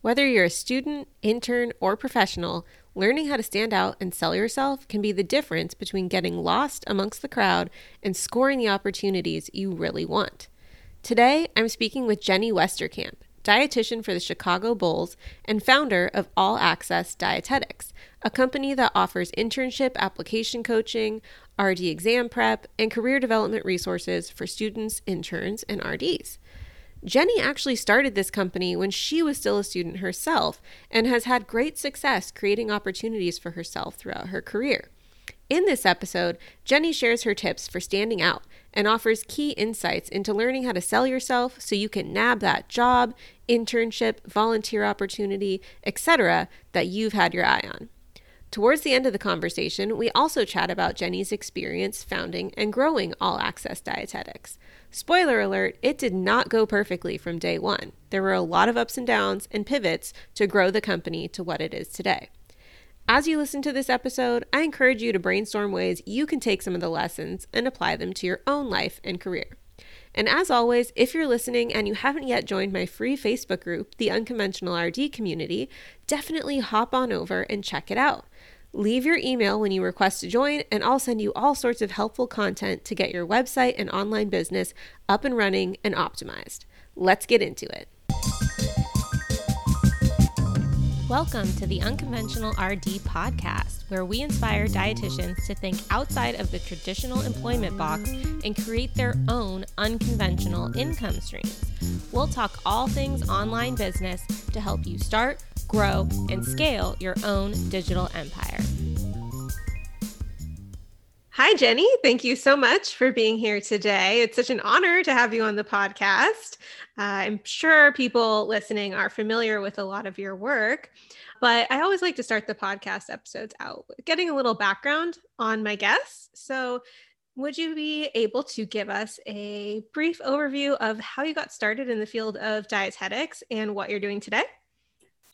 Whether you're a student, intern, or professional, learning how to stand out and sell yourself can be the difference between getting lost amongst the crowd and scoring the opportunities you really want. Today, I'm speaking with Jenny Westerkamp, dietitian for the Chicago Bulls and founder of All Access Dietetics, a company that offers internship application coaching, RD exam prep, and career development resources for students, interns, and RDs. Jenny actually started this company when she was still a student herself and has had great success creating opportunities for herself throughout her career. In this episode, Jenny shares her tips for standing out and offers key insights into learning how to sell yourself so you can nab that job, internship, volunteer opportunity, etc. that you've had your eye on. Towards the end of the conversation, we also chat about Jenny's experience founding and growing All Access Dietetics. Spoiler alert, it did not go perfectly from day one. There were a lot of ups and downs and pivots to grow the company to what it is today. As you listen to this episode, I encourage you to brainstorm ways you can take some of the lessons and apply them to your own life and career. And as always, if you're listening and you haven't yet joined my free Facebook group, the Unconventional RD Community, definitely hop on over and check it out. Leave your email when you request to join, and I'll send you all sorts of helpful content to get your website and online business up and running and optimized. Let's get into it. Welcome to the Unconventional RD podcast, where we inspire dietitians to think outside of the traditional employment box and create their own unconventional income streams. We'll talk all things online business to help you start, grow, and scale your own digital empire. Hi, Jenny. Thank you so much for being here today. It's such an honor to have you on the podcast. Uh, I'm sure people listening are familiar with a lot of your work, but I always like to start the podcast episodes out getting a little background on my guests. So, would you be able to give us a brief overview of how you got started in the field of dietetics and what you're doing today?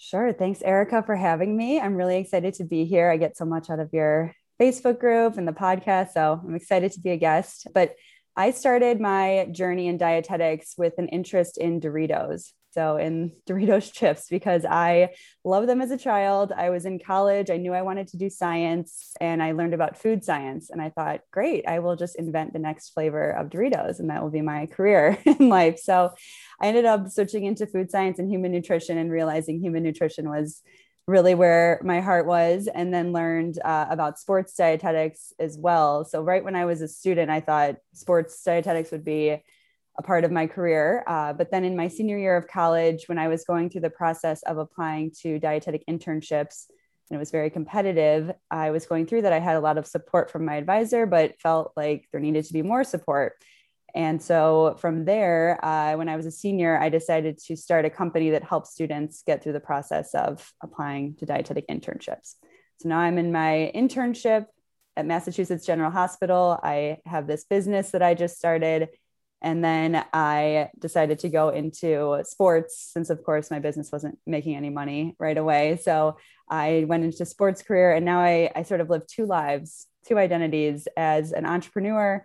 Sure. Thanks, Erica, for having me. I'm really excited to be here. I get so much out of your Facebook group and the podcast. So I'm excited to be a guest. But I started my journey in dietetics with an interest in Doritos. So, in Doritos chips, because I love them as a child. I was in college. I knew I wanted to do science and I learned about food science. And I thought, great, I will just invent the next flavor of Doritos and that will be my career in life. So, I ended up switching into food science and human nutrition and realizing human nutrition was really where my heart was and then learned uh, about sports dietetics as well so right when i was a student i thought sports dietetics would be a part of my career uh, but then in my senior year of college when i was going through the process of applying to dietetic internships and it was very competitive i was going through that i had a lot of support from my advisor but felt like there needed to be more support and so from there, uh, when I was a senior, I decided to start a company that helps students get through the process of applying to dietetic internships. So now I'm in my internship at Massachusetts General Hospital. I have this business that I just started. And then I decided to go into sports since, of course, my business wasn't making any money right away. So I went into sports career and now I, I sort of live two lives, two identities as an entrepreneur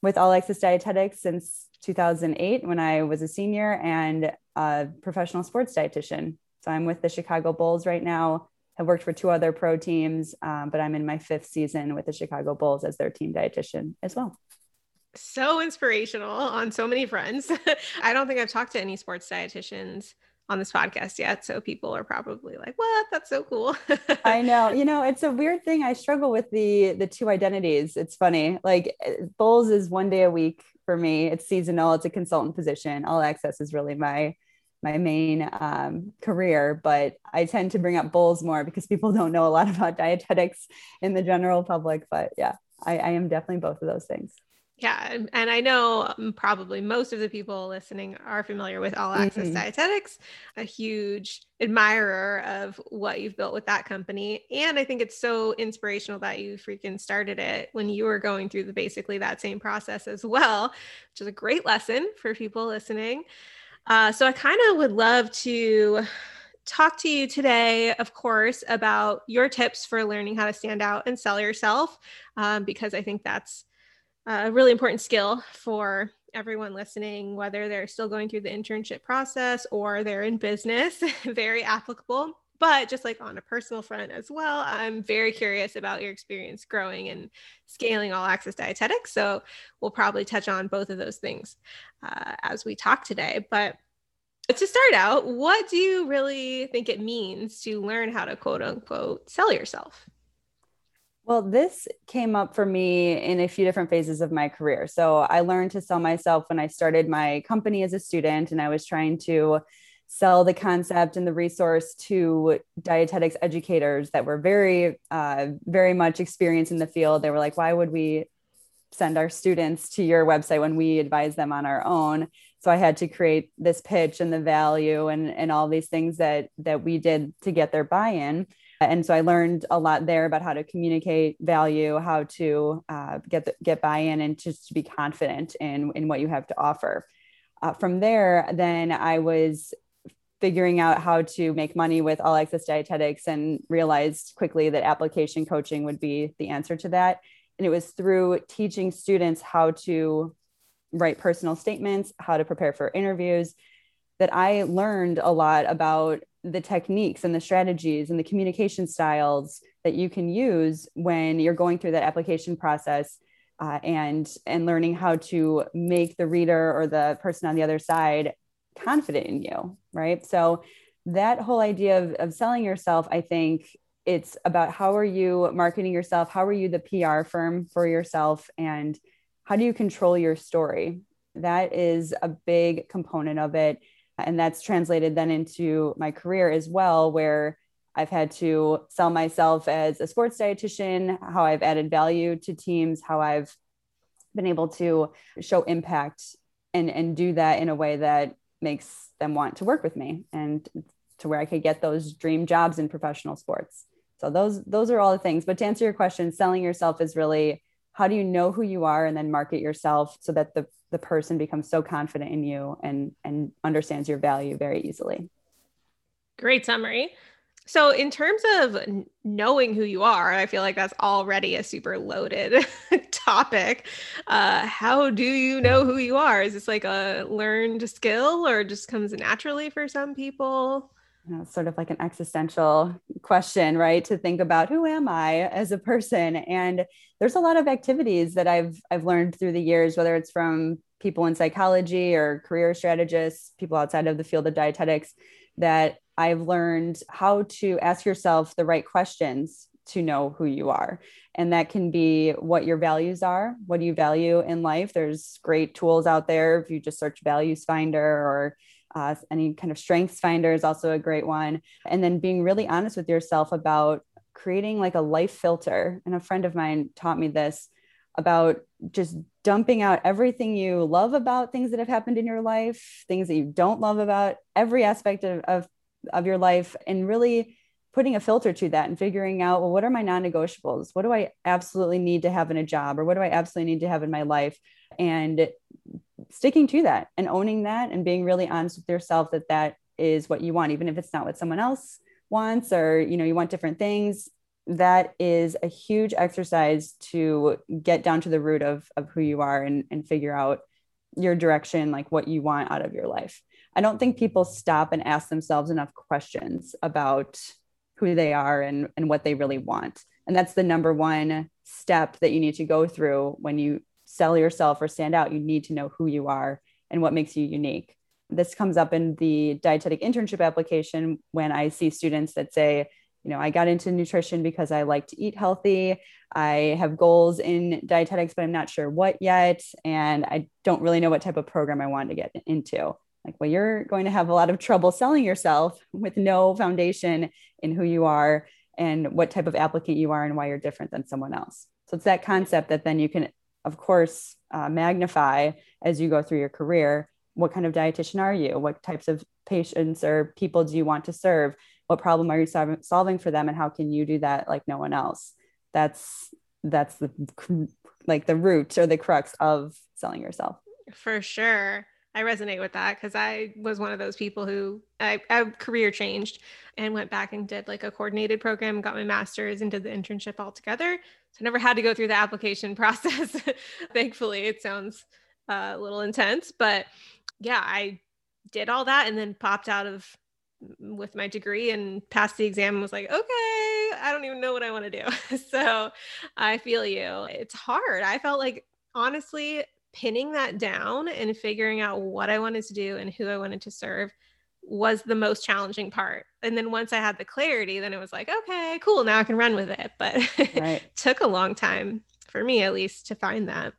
with All Access Dietetics since 2008 when I was a senior and a professional sports dietitian. So I'm with the Chicago Bulls right now. I've worked for two other pro teams, um, but I'm in my fifth season with the Chicago Bulls as their team dietitian as well. So inspirational on so many fronts. I don't think I've talked to any sports dietitians on this podcast yet. So people are probably like, what? That's so cool. I know. You know, it's a weird thing. I struggle with the the two identities. It's funny. Like Bulls is one day a week for me. It's seasonal. It's a consultant position. All access is really my my main um, career, but I tend to bring up Bulls more because people don't know a lot about dietetics in the general public. But yeah, I, I am definitely both of those things. Yeah. And I know um, probably most of the people listening are familiar with All Access mm-hmm. Dietetics, a huge admirer of what you've built with that company. And I think it's so inspirational that you freaking started it when you were going through the basically that same process as well, which is a great lesson for people listening. Uh, so I kind of would love to talk to you today, of course, about your tips for learning how to stand out and sell yourself, um, because I think that's a really important skill for everyone listening, whether they're still going through the internship process or they're in business, very applicable. But just like on a personal front as well, I'm very curious about your experience growing and scaling all access dietetics. So we'll probably touch on both of those things uh, as we talk today. But to start out, what do you really think it means to learn how to quote unquote sell yourself? Well, this came up for me in a few different phases of my career. So I learned to sell myself when I started my company as a student, and I was trying to sell the concept and the resource to dietetics educators that were very, uh, very much experienced in the field. They were like, why would we send our students to your website when we advise them on our own? So I had to create this pitch and the value and, and all these things that that we did to get their buy-in and so I learned a lot there about how to communicate value, how to uh, get the, get buy-in, and just to be confident in in what you have to offer. Uh, from there, then I was figuring out how to make money with all access dietetics, and realized quickly that application coaching would be the answer to that. And it was through teaching students how to write personal statements, how to prepare for interviews, that I learned a lot about the techniques and the strategies and the communication styles that you can use when you're going through that application process uh, and and learning how to make the reader or the person on the other side confident in you right? So that whole idea of, of selling yourself i think it's about how are you marketing yourself? How are you the pr firm for yourself? And how do you control your story? That is a big component of it and that's translated then into my career as well, where I've had to sell myself as a sports dietitian, how I've added value to teams, how I've been able to show impact and, and do that in a way that makes them want to work with me and to where I could get those dream jobs in professional sports. So those those are all the things. But to answer your question, selling yourself is really how do you know who you are and then market yourself so that the the person becomes so confident in you and and understands your value very easily? Great summary. So in terms of knowing who you are i feel like that's already a super loaded topic. Uh, how do you know who you are? Is this like a learned skill or just comes naturally for some people you know, sort of like an existential question, right? To think about who am I as a person? And there's a lot of activities that I've I've learned through the years, whether it's from people in psychology or career strategists, people outside of the field of dietetics, that I've learned how to ask yourself the right questions to know who you are. And that can be what your values are. What do you value in life? There's great tools out there. If you just search Values Finder or uh, any kind of strengths finder is also a great one. And then being really honest with yourself about creating like a life filter. And a friend of mine taught me this about just dumping out everything you love about things that have happened in your life, things that you don't love about every aspect of, of, of your life, and really putting a filter to that and figuring out, well, what are my non negotiables? What do I absolutely need to have in a job? Or what do I absolutely need to have in my life? And sticking to that and owning that and being really honest with yourself that that is what you want even if it's not what someone else wants or you know you want different things that is a huge exercise to get down to the root of of who you are and and figure out your direction like what you want out of your life. I don't think people stop and ask themselves enough questions about who they are and and what they really want. And that's the number one step that you need to go through when you sell yourself or stand out, you need to know who you are and what makes you unique. This comes up in the dietetic internship application when I see students that say, you know, I got into nutrition because I like to eat healthy. I have goals in dietetics, but I'm not sure what yet. And I don't really know what type of program I want to get into. Like, well, you're going to have a lot of trouble selling yourself with no foundation in who you are and what type of applicant you are and why you're different than someone else. So it's that concept that then you can of course, uh, magnify as you go through your career. What kind of dietitian are you? What types of patients or people do you want to serve? What problem are you sol- solving for them, and how can you do that like no one else? That's that's the like the root or the crux of selling yourself. For sure. I resonate with that because I was one of those people who I, I career changed and went back and did like a coordinated program, got my master's and did the internship altogether. So I never had to go through the application process. Thankfully, it sounds uh, a little intense, but yeah, I did all that and then popped out of with my degree and passed the exam and was like, okay, I don't even know what I want to do. so I feel you. It's hard. I felt like honestly pinning that down and figuring out what I wanted to do and who I wanted to serve was the most challenging part. And then once I had the clarity, then it was like, okay, cool, now I can run with it. But right. it took a long time for me at least to find that.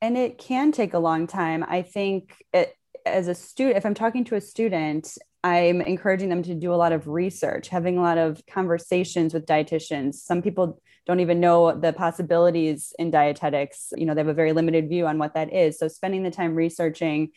And it can take a long time. I think it, as a student, if I'm talking to a student I'm encouraging them to do a lot of research, having a lot of conversations with dietitians. Some people don't even know the possibilities in dietetics. You know, they have a very limited view on what that is. So spending the time researching,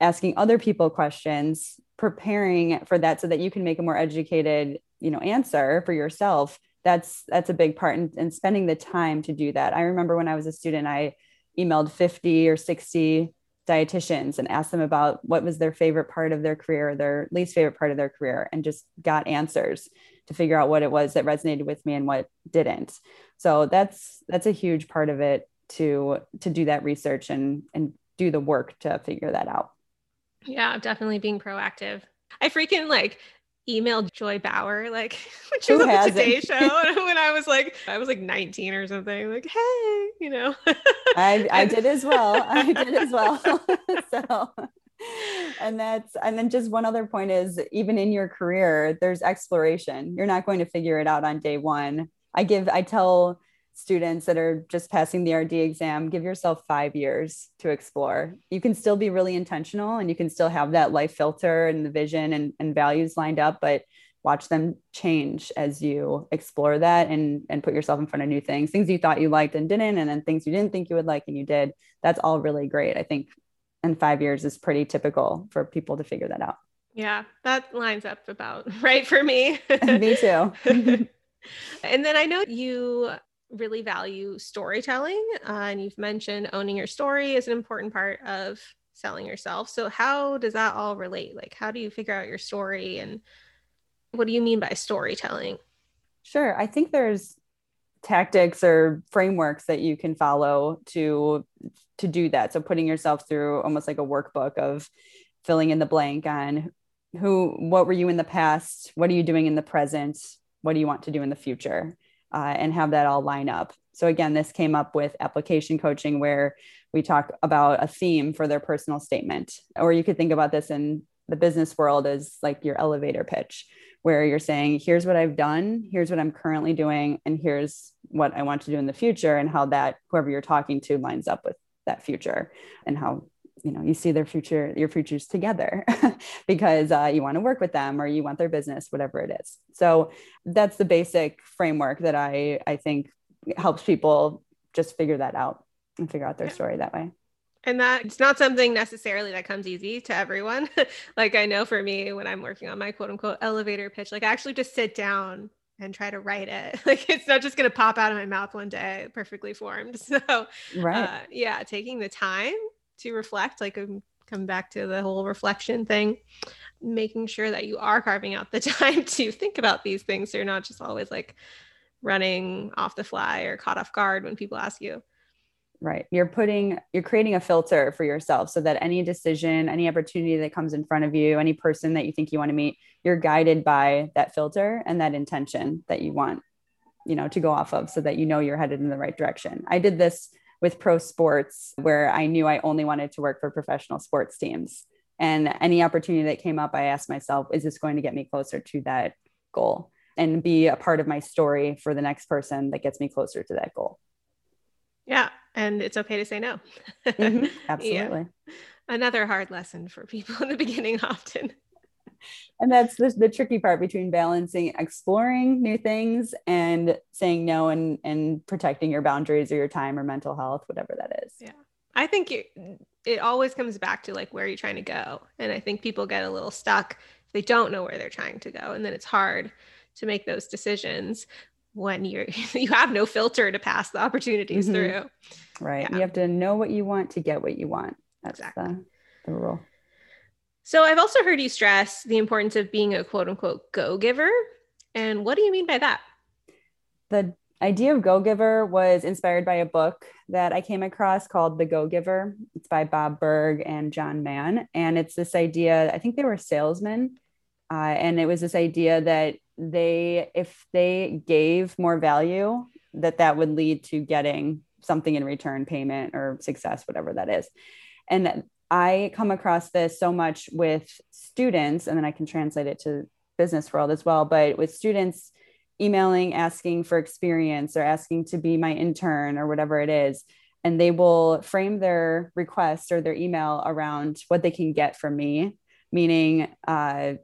asking other people questions, preparing for that so that you can make a more educated, you know, answer for yourself. That's that's a big part and, and spending the time to do that. I remember when I was a student, I emailed 50 or 60 dietitians and asked them about what was their favorite part of their career, their least favorite part of their career, and just got answers to figure out what it was that resonated with me and what didn't. So that's that's a huge part of it to to do that research and and do the work to figure that out. Yeah, definitely being proactive. I freaking like emailed Joy Bauer, like when she was on the Today Show, when I was like, I was like 19 or something, like, hey, you know. I I did as well. I did as well. so and that's and then just one other point is even in your career, there's exploration. You're not going to figure it out on day one. I give I tell students that are just passing the RD exam, give yourself five years to explore. You can still be really intentional and you can still have that life filter and the vision and, and values lined up, but watch them change as you explore that and, and put yourself in front of new things, things you thought you liked and didn't, and then things you didn't think you would like and you did. That's all really great. I think in five years is pretty typical for people to figure that out. Yeah, that lines up about right for me. me too. and then I know you really value storytelling. Uh, and you've mentioned owning your story is an important part of selling yourself. So, how does that all relate? Like, how do you figure out your story and what do you mean by storytelling? Sure. I think there's tactics or frameworks that you can follow to to do that so putting yourself through almost like a workbook of filling in the blank on who what were you in the past what are you doing in the present what do you want to do in the future uh, and have that all line up. So again, this came up with application coaching where we talk about a theme for their personal statement. Or you could think about this in the business world as like your elevator pitch, where you're saying, here's what I've done, here's what I'm currently doing, and here's what I want to do in the future, and how that whoever you're talking to lines up with that future and how you know you see their future your futures together because uh, you want to work with them or you want their business whatever it is. So that's the basic framework that i i think helps people just figure that out and figure out their story that way. And that it's not something necessarily that comes easy to everyone. Like i know for me when i'm working on my quote unquote elevator pitch like i actually just sit down and try to write it. Like it's not just going to pop out of my mouth one day perfectly formed. So right. uh, yeah taking the time to reflect, like um, come back to the whole reflection thing, making sure that you are carving out the time to think about these things. So you're not just always like running off the fly or caught off guard when people ask you. Right. You're putting, you're creating a filter for yourself so that any decision, any opportunity that comes in front of you, any person that you think you want to meet, you're guided by that filter and that intention that you want, you know, to go off of so that you know you're headed in the right direction. I did this with pro sports where I knew I only wanted to work for professional sports teams. And any opportunity that came up, I asked myself, is this going to get me closer to that goal and be a part of my story for the next person that gets me closer to that goal? Yeah. And it's okay to say no. mm-hmm, absolutely. Yeah. Another hard lesson for people in the beginning, often and that's the, the tricky part between balancing exploring new things and saying no and and protecting your boundaries or your time or mental health whatever that is. Yeah. I think it, it always comes back to like where are you're trying to go? And i think people get a little stuck if they don't know where they're trying to go and then it's hard to make those decisions when you're you have no filter to pass the opportunities mm-hmm. through. Right. Yeah. you have to know what you want to get what you want. That's exactly. the, the rule so I've also heard you stress the importance of being a quote unquote go giver. And what do you mean by that? The idea of Go Giver was inspired by a book that I came across called The Go Giver. It's by Bob Burg and John Mann. And it's this idea, I think they were salesmen. Uh, and it was this idea that they, if they gave more value, that that would lead to getting something in return, payment or success, whatever that is. And I come across this so much with students, and then I can translate it to business world as well. But with students, emailing asking for experience or asking to be my intern or whatever it is and they will frame their request or their email around what they can get from me meaning uh,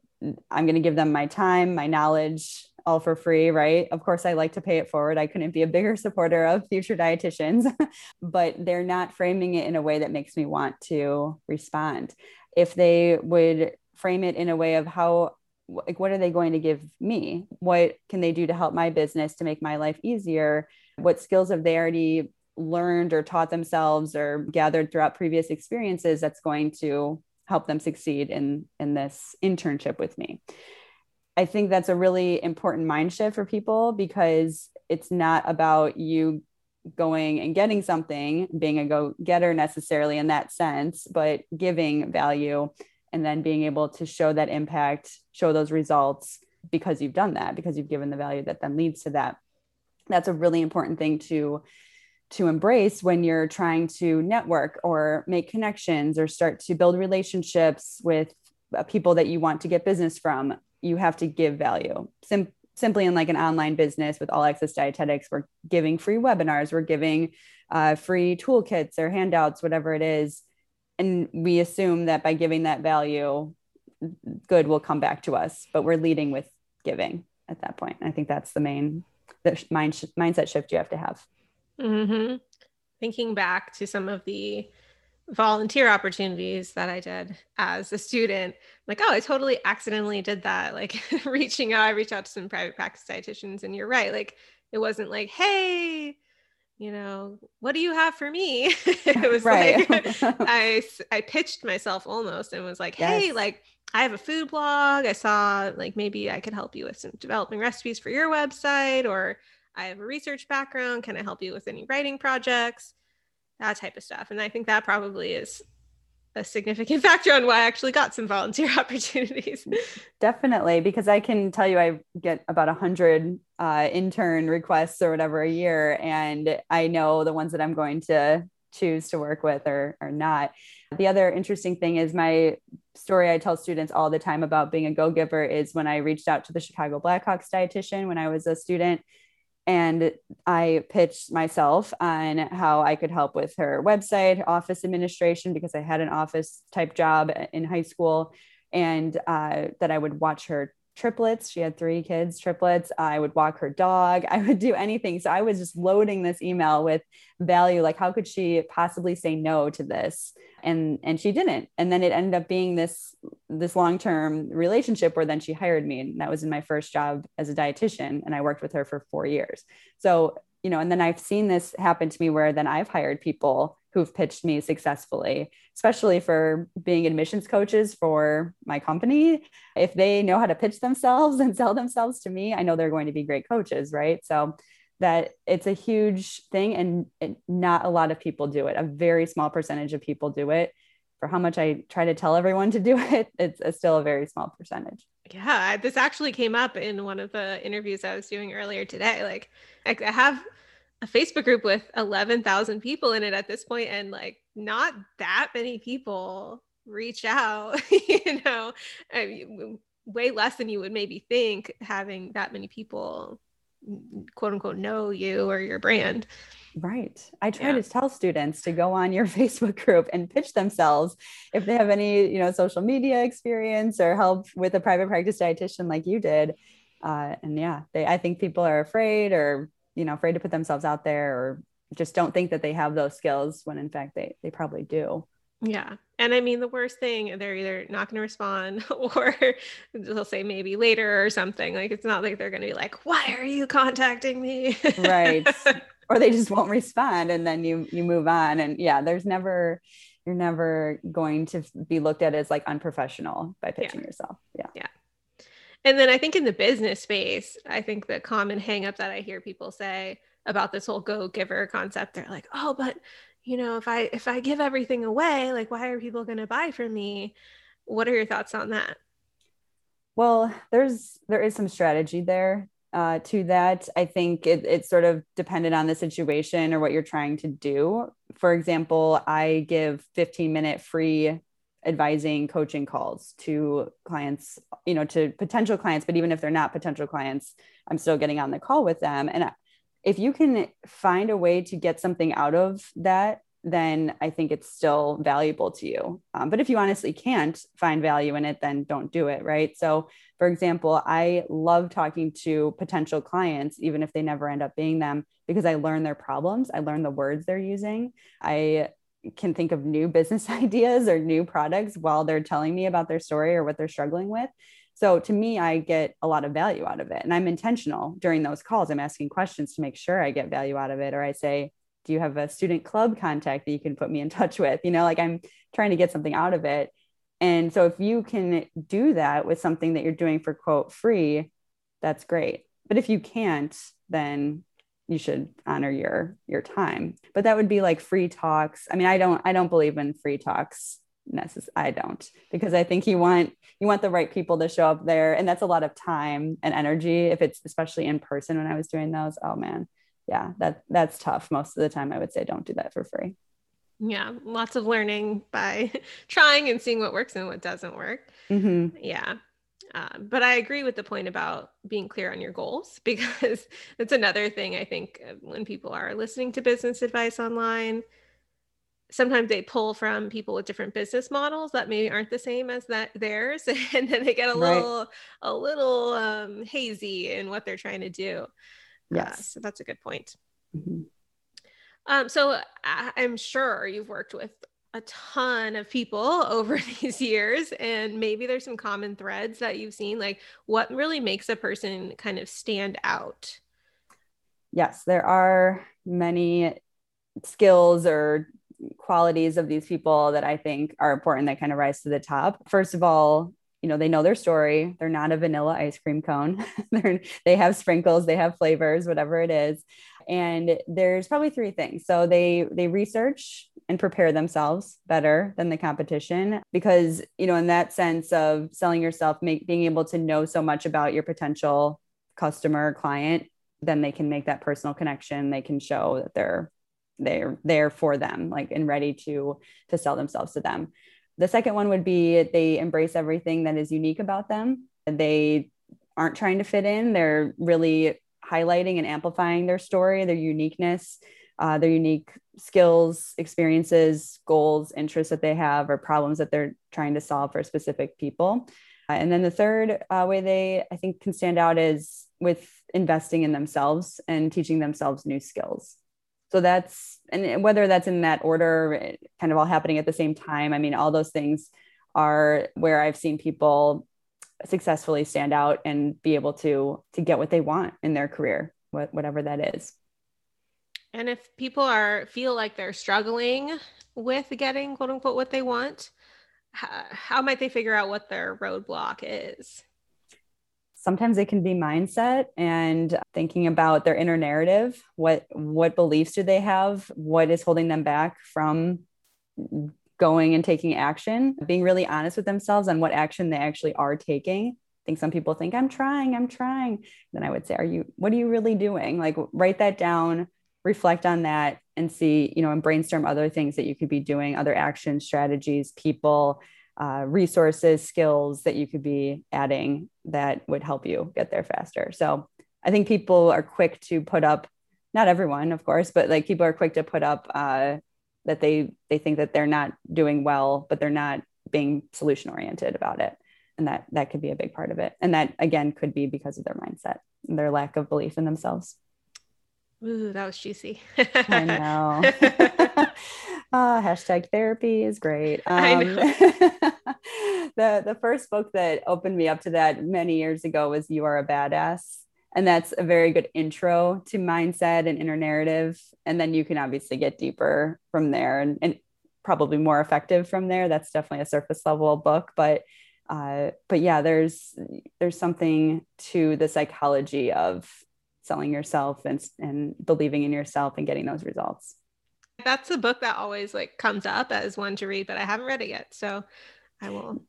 i'm going to give them my time my knowledge all for free right? Of course i like to pay it forward. I couldn't be a bigger supporter of future dietitians but they're not framing it in a way that makes me want to respond. If they would frame it in a way of how like what are they going to give me? What can they do to help my business to make my life easier? What skills have they already learned or taught themselves or gathered throughout previous experiences that's going to help them succeed in in this internship with me i think that's a really important mind shift for people because it's not about you going and getting something being a go getter necessarily in that sense but giving value and then being able to show that impact show those results because you've done that because you've given the value that then leads to that. That's a really important thing to to embrace when you're trying to network or make connections or start to build relationships with uh, people that you want to get business from you have to give value. Sim- simply in like an online business with all access dietetics we're giving free webinars we're giving uh, free toolkits or handouts whatever it is. And we assume that by giving that value good will come back to us but we're leading with giving at that point. I think that's the main the mind sh- mindset shift you have to have. Mm-hmm. thinking back to some of the volunteer opportunities that i did as a student like oh i totally accidentally did that like reaching out i reached out to some private practice dietitians and you're right like it wasn't like hey you know, what do you have for me? it was right. like I I pitched myself almost and was like, hey, yes. like I have a food blog. I saw like maybe I could help you with some developing recipes for your website, or I have a research background. Can I help you with any writing projects? That type of stuff. And I think that probably is a significant factor on why I actually got some volunteer opportunities. Definitely, because I can tell you I get about a hundred uh, intern requests or whatever a year, and I know the ones that I'm going to choose to work with or, or not. The other interesting thing is my story I tell students all the time about being a go giver is when I reached out to the Chicago Blackhawks dietitian when I was a student and I pitched myself on how I could help with her website, office administration, because I had an office type job in high school, and uh, that I would watch her triplets. She had three kids, triplets. I would walk her dog. I would do anything. So I was just loading this email with value. Like, how could she possibly say no to this? And and she didn't. And then it ended up being this this long term relationship where then she hired me, and that was in my first job as a dietitian. And I worked with her for four years. So you know, and then I've seen this happen to me where then I've hired people who've pitched me successfully, especially for being admissions coaches for my company. If they know how to pitch themselves and sell themselves to me, I know they're going to be great coaches, right? So that it's a huge thing and it, not a lot of people do it. A very small percentage of people do it. For how much I try to tell everyone to do it, it's, it's still a very small percentage. Yeah, this actually came up in one of the interviews I was doing earlier today. Like, I have a Facebook group with 11,000 people in it at this point and like not that many people reach out, you know, I mean, way less than you would maybe think having that many people quote unquote know you or your brand. Right. I try yeah. to tell students to go on your Facebook group and pitch themselves if they have any, you know, social media experience or help with a private practice dietitian like you did. Uh, and yeah, they, I think people are afraid or you know afraid to put themselves out there or just don't think that they have those skills when in fact they they probably do. Yeah. And i mean the worst thing they're either not going to respond or they'll say maybe later or something. Like it's not like they're going to be like why are you contacting me? Right. Or they just won't respond and then you you move on. And yeah there's never you're never going to be looked at as like unprofessional by pitching yeah. yourself. Yeah. Yeah and then I think in the business space, I think the common hangup that I hear people say, about this whole go giver concept. They're like, oh, but you know, if I if I give everything away, like why are people going to buy from me? What are your thoughts on that? Well, there's there is some strategy there uh, to that. I think it, it's sort of dependent on the situation or what you're trying to do. For example, I give 15 minute free advising coaching calls to clients, you know, to potential clients, but even if they're not potential clients, I'm still getting on the call with them. And if you can find a way to get something out of that then I think it's still valuable to you. Um, but if you honestly can't find value in it, then don't do it. Right. So, for example, I love talking to potential clients, even if they never end up being them, because I learn their problems. I learn the words they're using. I can think of new business ideas or new products while they're telling me about their story or what they're struggling with. So to me, I get a lot of value out of it. And I'm intentional during those calls. I'm asking questions to make sure I get value out of it. Or I say, do you have a student club contact that you can put me in touch with you know like i'm trying to get something out of it and so if you can do that with something that you're doing for quote free that's great but if you can't then you should honor your your time but that would be like free talks i mean i don't i don't believe in free talks necess- i don't because i think you want you want the right people to show up there and that's a lot of time and energy if it's especially in person when i was doing those oh man yeah, that that's tough. Most of the time, I would say don't do that for free. Yeah, lots of learning by trying and seeing what works and what doesn't work. Mm-hmm. Yeah. Um, but I agree with the point about being clear on your goals because that's another thing I think uh, when people are listening to business advice online, sometimes they pull from people with different business models that maybe aren't the same as that theirs, and then they get a right. little a little um, hazy in what they're trying to do. Yes. Uh, so that's a good point. Mm-hmm. Um, so I- I'm sure you've worked with a ton of people over these years and maybe there's some common threads that you've seen like what really makes a person kind of stand out? Yes there are many skills or qualities of these people that i think are important that kind of rise to the top. First of all you know they know their story. They're not a vanilla ice cream cone. They're, have sprinkles they have flavors whatever it is and there's probably three things. So they they research and prepare themselves better than the competition because you know in that sense of selling yourself make, being able to know so much about your potential customer client then they can make that personal connection. They can show that they're they're there for them like and ready to to sell themselves to them. The second one would be they embrace everything that is unique about them. They aren't trying to fit in, they're really highlighting and amplifying their story, their uniqueness, uh, their unique skills, experiences, goals, interests that they have, or problems that they're trying to solve for specific people. Uh, and then the third uh, way they, I think, can stand out is with investing in themselves and teaching themselves new skills so that's and whether that's in that order kind of all happening at the same time i mean all those things are where i've seen people successfully stand out and be able to to get what they want in their career whatever that is. And if people are feel like they're struggling with getting quote unquote what they want how, how might they figure out what their roadblock is? Sometimes it can be mindset and thinking about their inner narrative. What what beliefs do they have? What is holding them back from going and taking action being really honest with themselves on what action they actually are taking. I think some people think i'm trying i'm trying. Then i would say are you what are you really doing? Like write that down reflect on that and see you know and brainstorm other things that you could be doing other action strategies people uh, resources, skills that you could be adding that would help you get there faster. So I think people are quick to put up, not everyone, of course, but like people are quick to put up uh, that they they think that they're not doing well, but they're not being solution oriented about it, and that that could be a big part of it. And that again could be because of their mindset, and their lack of belief in themselves. Ooh, that was juicy. I know. uh, hashtag therapy is great. Um, the the first book that opened me up to that many years ago was "You Are a Badass," and that's a very good intro to mindset and inner narrative. And then you can obviously get deeper from there, and, and probably more effective from there. That's definitely a surface level book, but uh, but yeah, there's there's something to the psychology of selling yourself and, and believing in yourself and getting those results. That's a book that always like comes up as one to read, but I haven't read it yet. So I will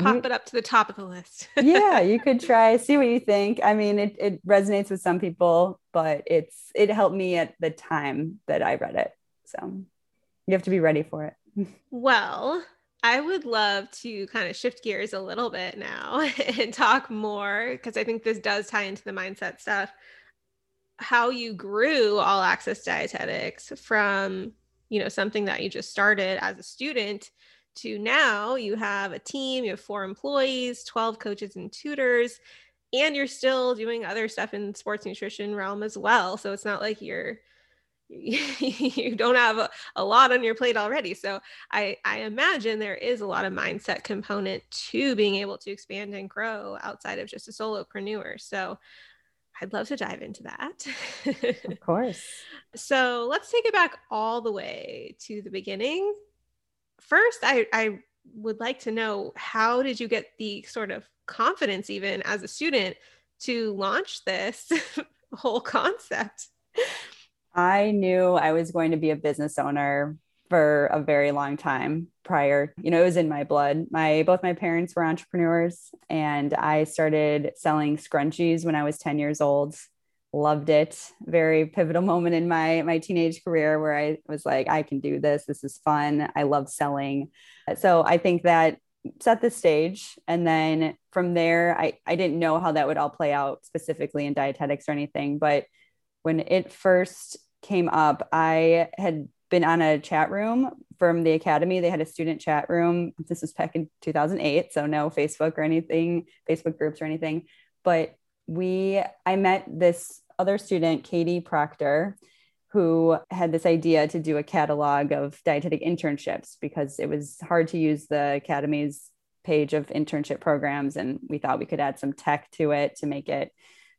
Mm-hmm. pop you, it up to the top of the list. yeah, you could try, see what you think. I mean, it, it resonates with some people, but it's it helped me at the time that I read it. So you have to be ready for it. Well, I would love to kind of shift gears a little bit now and talk more because I think this does tie into the mindset stuff. How you grew all access dietetics from, you know, something that you just started as a student to now you have a team, you have four employees, 12 coaches and tutors, and you're still doing other stuff in sports nutrition realm as well. So it's not like you're you don't have a, a, lot on your plate already. So I, I imagine there is a lot of mindset component to being able to expand and grow outside of just a solopreneur. So I'd love to dive into that. of course. So let's take it back all the way to the beginning. First, I, I would like to know how did you get the sort of confidence, even as a student, to launch this whole concept? I knew I was going to be a business owner for a very long time prior. You know it was in my blood. My both my parents were entrepreneurs and i started selling scrunchies when i was 10 years old loved it very pivotal moment in my my teenage career where i was like i can do this this is fun i love selling so i think that set the stage and then from there i i didn't know how that would all play out specifically in dietetics or anything but when it first came up, I had been on a chat room from the academy. They had a student chat room. This was back in 2008, so no Facebook or anything, Facebook groups or anything. But we, I met this other student, Katie Proctor, who had this idea to do a catalog of dietetic internships because it was hard to use the academy's page of internship programs. And we thought we could add some tech to it to make it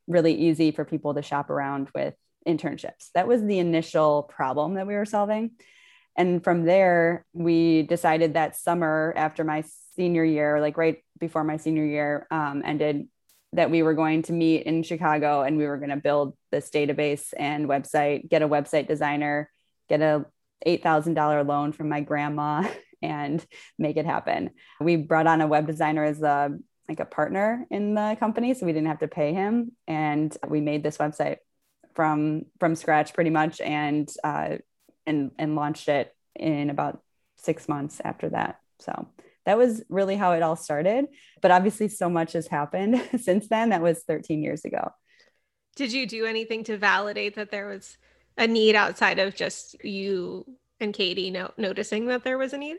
really easy for people to shop around with internships. That was the initial problem that we were solving. And from there, we decided that summer after my senior year, like right before my senior year um, ended, that we were going to meet in Chicago and we were going to build this database and website, get a website designer, get a $8,000 loan from my grandma and make it happen. We brought on a web designer as a like a partner in the company so we didn't have to pay him and we made this website from from scratch pretty much and uh, and and launched it in about six months after that so that was really how it all started but obviously so much has happened since then that was 13 years ago. Did you do anything to validate that there was a need outside of just you and katie no- noticing that there was a need?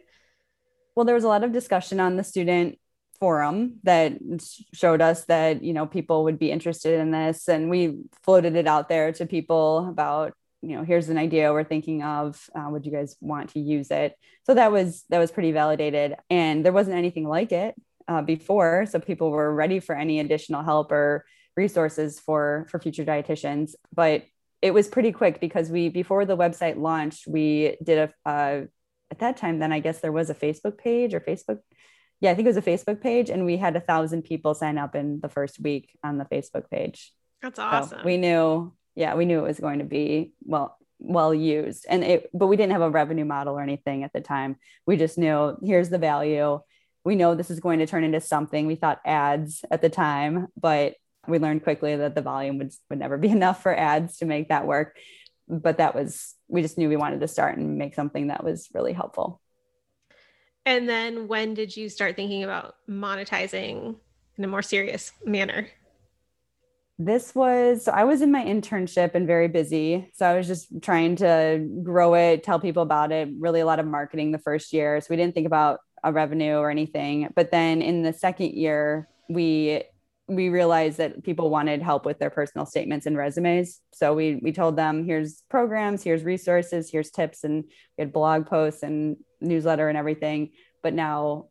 Well there was a lot of discussion on the student forum that showed us that you know people would be interested in this and we floated it out there to people about you know here's an idea we're thinking of uh, would you guys want to use it? So that was that was pretty validated. And there wasn't anything like it uh, before. So people were ready for any additional help or resources for for future dietitians. But it was pretty quick because we before the website launched we did a uh, at that time then i guess there was a facebook page or facebook yeah, I think it was a Facebook page, and we had a thousand people sign up in the first week on the Facebook page. That's awesome. So we knew, yeah, we knew it was going to be well well used, and it, but we didn't have a revenue model or anything at the time. We just knew here's the value. We know this is going to turn into something. We thought ads at the time, but we learned quickly that the volume would would never be enough for ads to make that work. But that was we just knew we wanted to start and make something that was really helpful. And then when did you start thinking about monetizing in a more serious manner? This was, so I was in my internship and very busy. So I was just trying to grow it, tell people about it, really a lot of marketing the first year. So we didn't think about a revenue or anything. But then in the second year, we we realized that people wanted help with their personal statements and resumes. So we we told them here's programs, here's resources, here's tips, and we had blog posts and newsletter and everything. But now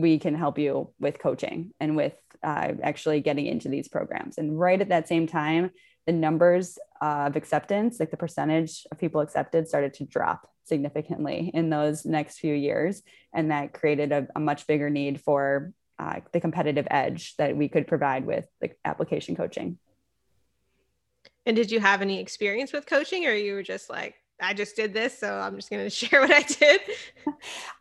we can help you with coaching and with uh, actually getting into these programs. And right at that same time, the numbers of acceptance, like the percentage of people accepted, started to drop significantly in those next few years. And that created a, a much bigger need for uh, the competitive edge that we could provide with the application coaching. And did you have any experience with coaching or you were just like, I just did this, so I'm just going to share what I did?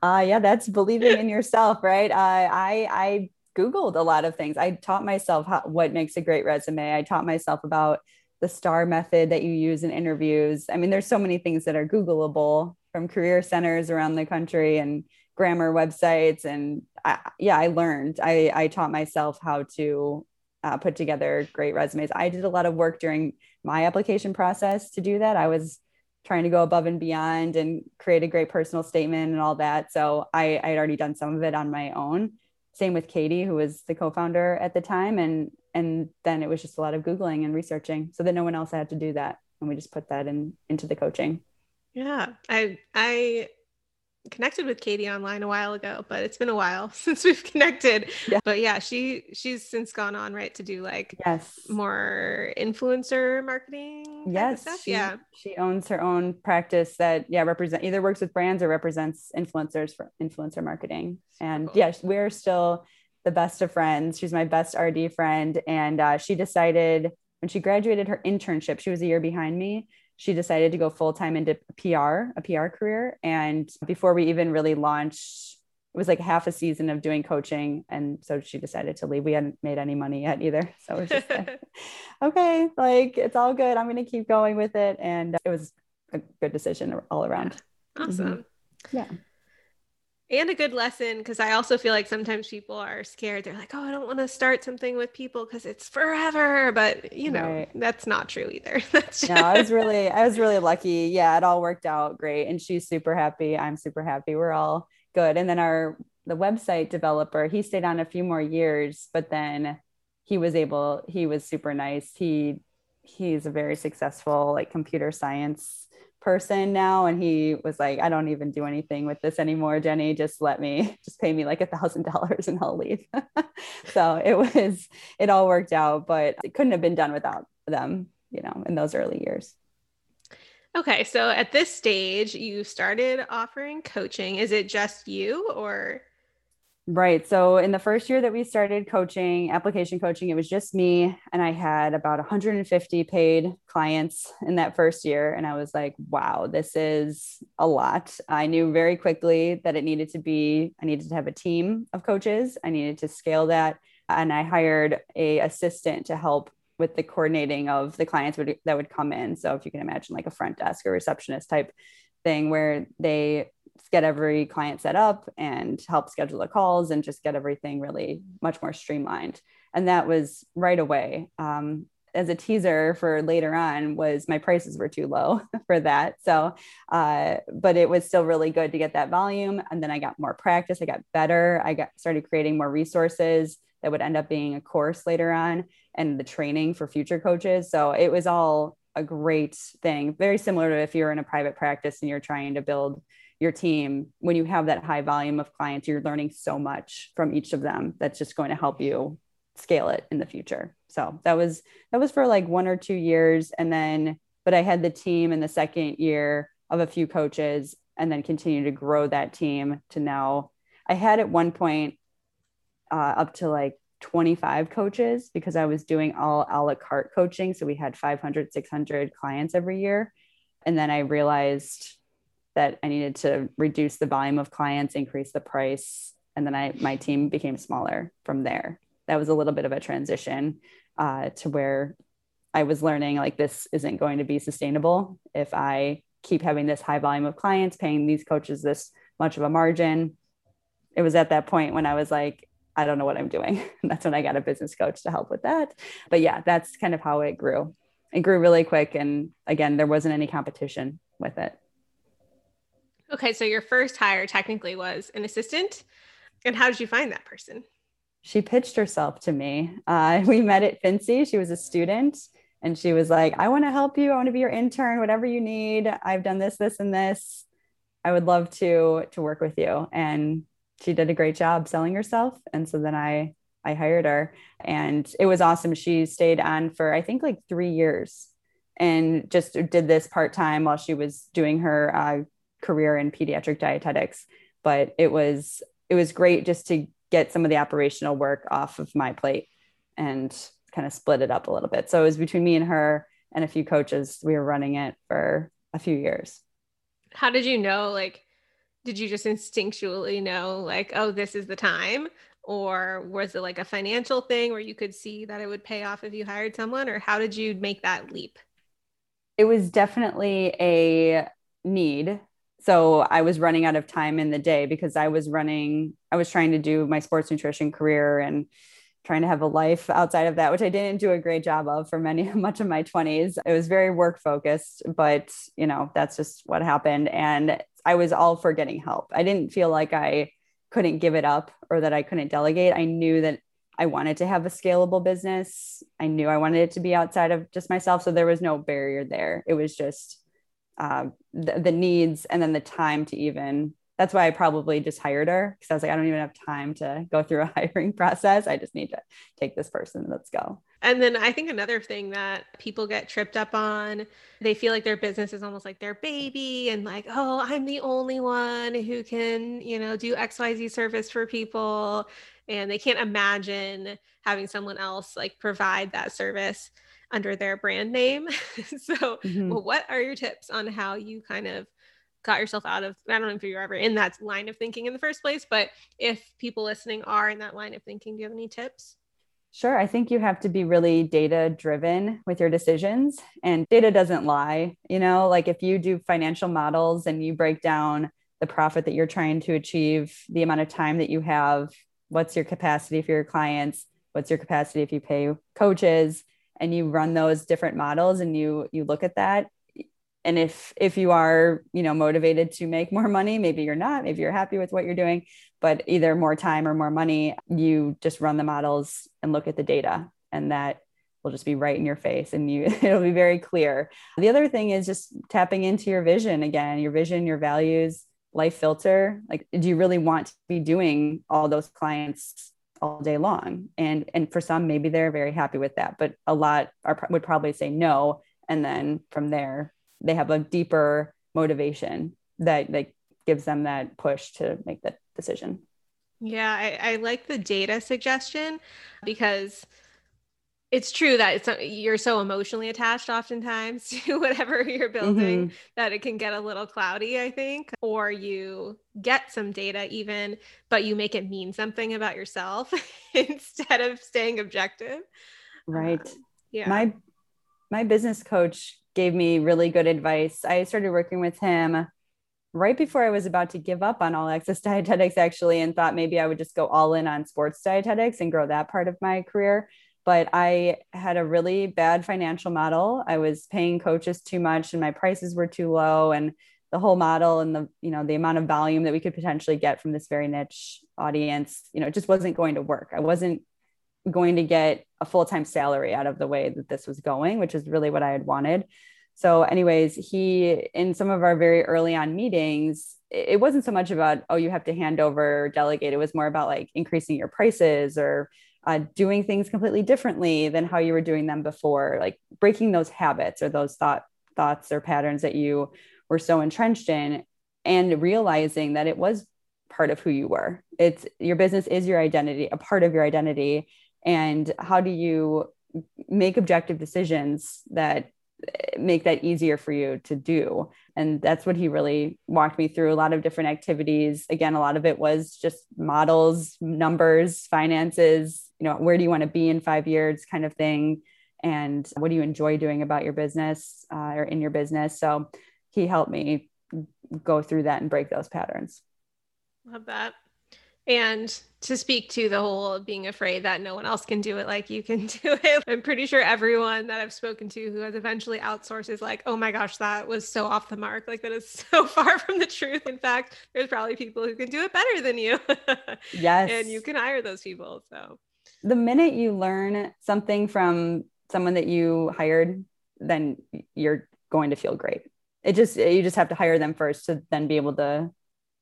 Uh, yeah, that's believing in yourself, right? Uh, I, I Googled a lot of things. I taught myself how, what makes a great resume. I taught myself about the STAR method that you use in interviews. I mean, there's so many things that are Googleable from career centers around the country and grammar websites. And I, yeah, I learned, I, I taught myself how to uh, put together great resumes. I did a lot of work during my application process to do that. I was trying to go above and beyond and create a great personal statement and all that. So I, I had already done some of it on my own. Same with Katie, who was the co-founder at the time. And and then it was just a lot of Googling and researching so that no one else had to do that. And we just put that in into the coaching. Yeah. I I connected with Katie online a while ago, but it's been a while since we've connected. Yeah. But yeah, she she's since gone on right to do like yes more influencer marketing. Yes, she, yeah. She owns her own practice that yeah represent either works with brands or represents influencers for influencer marketing. And cool. yeah, we're still the best of friends. She's my best RD friend, and uh, she decided when she graduated her internship, she was a year behind me she decided to go full time into PR, a PR career. And before we even really launched, it was like half a season of doing coaching. And so she decided to leave. We hadn't made any money yet either. So it was just like, okay, like it's all good. I'm going to keep going with it. And it was a good decision all around. Awesome. Mm-hmm. Yeah and a good lesson because I also feel like sometimes people are scared. They're like, "Oh, I don't want to start something with people because it's forever." But you know, right. that's not true either. that's just... no, I was really, I was really lucky. Yeah, it all worked out great, and she's super happy. I'm super happy. We're all good. And then our the website developer, he stayed on a few more years, but then he was able. He was super nice. He he's a very successful like computer science person now and he was like i don't even do anything with this anymore jenny. Just let me just pay me like a thousand dollars and i'll leave. So it was it all worked out but it couldn't have been done without them you know in those early years. Okay so at this stage you started offering coaching. Is it just you or Right. So in the first year that we started coaching, application coaching, it was just me and I had about 150 paid clients in that first year and I was like, wow, this is a lot. I knew very quickly that it needed to be I needed to have a team of coaches. I needed to scale that and I hired a assistant to help with the coordinating of the clients would, that would come in. So if you can imagine like a front desk or receptionist type thing where they get every client set up and help schedule the calls and just get everything really much more streamlined. And that was right away. Um, as a teaser for later on was my prices were too low for that. So, uh, but it was still really good to get that volume. And then I got more practice. I got better. I got started creating more resources that would end up being a course later on and the training for future coaches. So it was all a great thing. Very similar to if you're in a private practice and you're trying to build your team when you have that high volume of clients you're learning so much from each of them that's just going to help you scale it in the future. So that was that was for like one or two years and then but i had the team in the second year of a few coaches and then continue to grow that team to now. I had at one point uh, up to like 25 coaches because i was doing all a la carte coaching. So we had 500 600 clients every year. And then i realized that I needed to reduce the volume of clients, increase the price, and then I my team became smaller from there. That was a little bit of a transition uh, to where I was learning like this isn't going to be sustainable if I keep having this high volume of clients, paying these coaches this much of a margin. It was at that point when I was like, I don't know what I'm doing. That's when I got a business coach to help with that. But yeah, that's kind of how it grew. It grew really quick. And again, there wasn't any competition with it. Okay, so your first hire technically was an assistant. And how did you find that person? She pitched herself to me. Uh, we met at FNCE. She was a student and she was like, I want to help you. I want to be your intern, whatever you need. I've done this, this, and this. I would love to to work with you. And she did a great job selling herself. And so then I I hired her and it was awesome. She stayed on for I think like three years and just did this part time while she was doing her uh, career in pediatric dietetics, but it was it was great just to get some of the operational work off of my plate and kind of split it up a little bit. So it was between me and her and a few coaches. We were running it for a few years. How did you know? Like, did you just instinctually know, like, oh, this is the time? Or was it like a financial thing where you could see that it would pay off if you hired someone? Or how did you make that leap? It was definitely a need. So I was running out of time in the day because I was running, I was trying to do my sports nutrition career and trying to have a life outside of that, which I didn't do a great job of for many, much of my 20s. It was very work focused, but you know, that's just what happened. And I was all for getting help. I didn't feel like I couldn't give it up or that I couldn't delegate. I knew that I wanted to have a scalable business. I knew I wanted it to be outside of just myself. So there was no barrier there. It was just uh, the, the needs and then the time to even that's why I probably just hired her because I was like, I don't even have time to go through a hiring process. I just need to take this person. Let's go. And then I think another thing that people get tripped up on, they feel like their business is almost like their baby and like, oh, I'm the only one who can, you know, do XYZ service for people. And they can't imagine having someone else like provide that service under their brand name. so, mm-hmm. well, what are your tips on how you kind of got yourself out of? I don't know if you're ever in that line of thinking in the first place, but if people listening are in that line of thinking, do you have any tips? Sure. I think you have to be really data driven with your decisions, and data doesn't lie. You know, like if you do financial models and you break down the profit that you're trying to achieve, the amount of time that you have, what's your capacity for your clients, what's your capacity if you pay coaches, and you run those different models and you you look at that. And if if you are you know motivated to make more money maybe you're not maybe you're happy with what you're doing but either more time or more money you just run the models and look at the data and that will just be right in your face and you it'll be very clear. The other thing is just tapping into your vision again your vision your values life filter. Like do you really want to be doing all those clients all day long. And and for some maybe they're very happy with that but a lot are, would probably say no. And then from there they have a deeper motivation that like gives them that push to make that decision. Yeah I, I like the data suggestion because it's true that it's you're so emotionally attached oftentimes to whatever you're building mm-hmm. that it can get a little cloudy i think or you get some data even but you make it mean something about yourself instead of staying objective. Right. Um, yeah. My my business coach gave me really good advice. I started working with him right before I was about to give up on all access dietetics, actually, and thought maybe I would just go all in on sports dietetics and grow that part of my career but I had a really bad financial model. I was paying coaches too much and my prices were too low and the whole model and the you know the amount of volume that we could potentially get from this very niche audience, you know, it just wasn't going to work. I wasn't going to get a full-time salary out of the way that this was going, which is really what I had wanted. So anyways, he in some of our very early on meetings, it wasn't so much about oh you have to hand over delegate it was more about like increasing your prices or uh, doing things completely differently than how you were doing them before, like breaking those habits or those thought thoughts or patterns that you were so entrenched in, and realizing that it was part of who you were. It's your business is your identity, a part of your identity, and how do you make objective decisions that make that easier for you to do? And that's what he really walked me through a lot of different activities. Again a lot of it was just models numbers finances you know where do you want to be in five years kind of thing and what do you enjoy doing about your business uh, or in your business so he helped me go through that and break those patterns love that and to speak to the whole being afraid that no one else can do it like you can do it, I'm pretty sure everyone that I've spoken to who has eventually outsourced is like, oh my gosh, that was so off the mark. Like, that is so far from the truth. In fact, there's probably people who can do it better than you. yes. and you can hire those people. So, the minute you learn something from someone that you hired, then you're going to feel great. It just, you just have to hire them first to then be able to